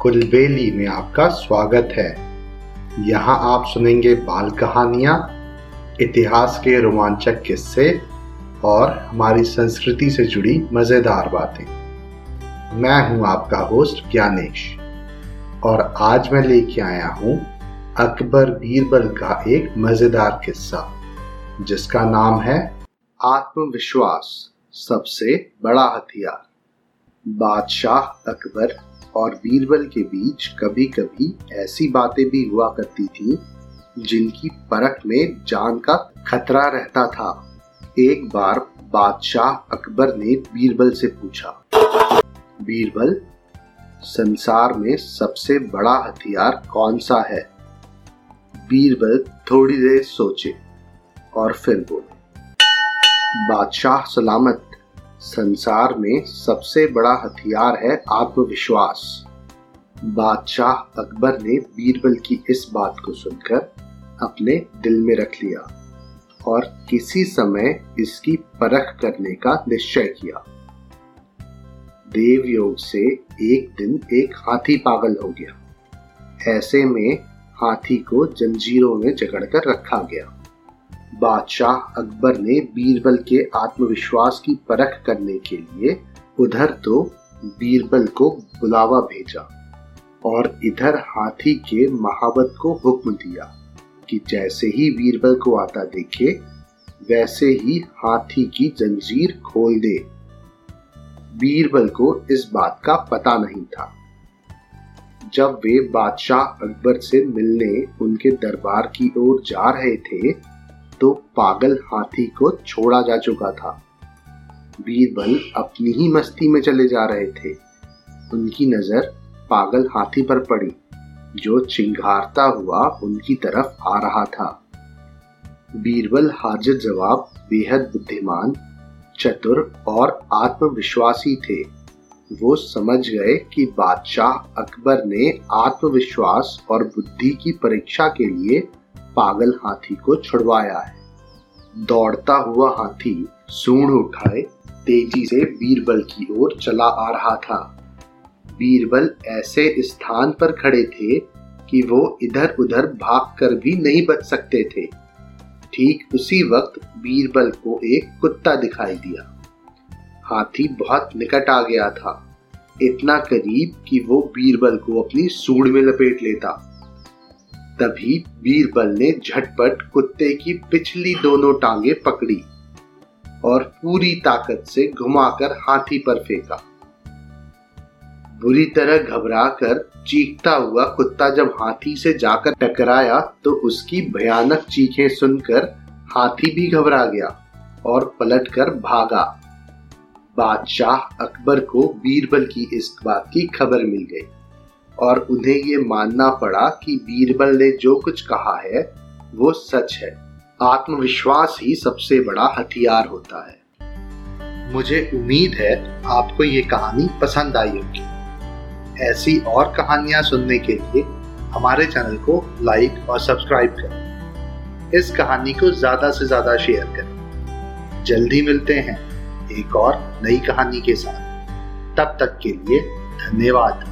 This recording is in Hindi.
कुलबेली में आपका स्वागत है। यहाँ आप सुनेंगे बाल कहानियाँ, इतिहास के रोमांचक किस्से और हमारी संस्कृति से जुड़ी मज़ेदार बातें। मैं हूँ आपका होस्ट ज्ञानेश और आज मैं लेके आया हूँ अकबर बीरबल का एक मज़ेदार किस्सा, जिसका नाम है आत्मविश्वास, सबसे बड़ा हथियार। बादशाह अकबर और बीरबल के बीच कभी कभी ऐसी बातें भी हुआ करती थी, जिनकी परख में जान का खतरा रहता था। एक बार बादशाह अकबर ने बीरबल से पूछा बीरबल संसार में सबसे बड़ा हथियार कौन सा है? बीरबल थोड़ी देर सोचे और फिर बोले, बादशाह सलामत संसार में सबसे बड़ा हथियार है आत्मविश्वास। बादशाह अकबर ने बीरबल की इस बात को सुनकर अपने दिल में रख लिया और किसी समय इसकी परख करने का निश्चय किया। देव योग से एक दिन एक हाथी पागल हो गया। ऐसे में हाथी को जंजीरों में जकड़कर रखा गया। बादशाह अकबर ने बीरबल के आत्मविश्वास की परख करने के लिए उधर तो बीरबल को बुलावा भेजा और इधर हाथी के महावत को हुक्म दिया कि जैसे ही बीरबल को आता देखे, वैसे ही हाथी की जंजीर खोल दे। बीरबल को इस बात का पता नहीं था। जब वे बादशाह अकबर से मिलने उनके दरबार की ओर जा रहे थे तो पागल हाथी को छोड़ा जा चुका था। बीरबल अपनी ही मस्ती में चले जा रहे थे। उनकी नज़र पागल हाथी पर पड़ी, जो चिंगारता हुआ उनकी तरफ़ आ रहा था। बीरबल हाजिर जवाब बेहद बुद्धिमान, चतुर और आत्मविश्वासी थे। वो समझ गए कि बादशाह अकबर ने आत्मविश्वास और बुद्धि की परीक्षा के लिए पागल हाथी को छुड़वाया है। दौड़ता हुआ हाथी सूंड उठाए, तेज़ी से बीरबल की ओर चला आ रहा था। बीरबल ऐसे स्थान पर खड़े थे कि वो इधर उधर भागकर भी नहीं बच सकते थे। ठीक उसी वक्त बीरबल को एक कुत्ता दिखाई दिया। हाथी बहुत निकट आ गया था। इतना करीब कि वो बीरबल को अपनी सूंड में लपेट लेता। तभी बीरबल ने झटपट कुत्ते की पिछली दोनों टांगे पकड़ी और पूरी ताकत से घुमाकर हाथी पर फेंका। बुरी तरह घबराकर चीखता हुआ कुत्ता जब हाथी से जाकर टकराया तो उसकी भयानक चीखें सुनकर हाथी भी घबरा गया और पलटकर भागा। बादशाह अकबर को बीरबल की इस बात की खबर मिल गई। और उन्हें ये मानना पड़ा कि बीरबल ने जो कुछ कहा है, वो सच है। आत्मविश्वास ही सबसे बड़ा हथियार होता है। मुझे उम्मीद है आपको ये कहानी पसंद आई होगी। ऐसी और कहानियाँ सुनने के लिए हमारे चैनल को लाइक और सब्सक्राइब करें। इस कहानी को ज़्यादा से ज़्यादा शेयर करें। जल्दी मिलते हैं एक और नई कहानी के साथ। तब तक के लिए धन्यवाद।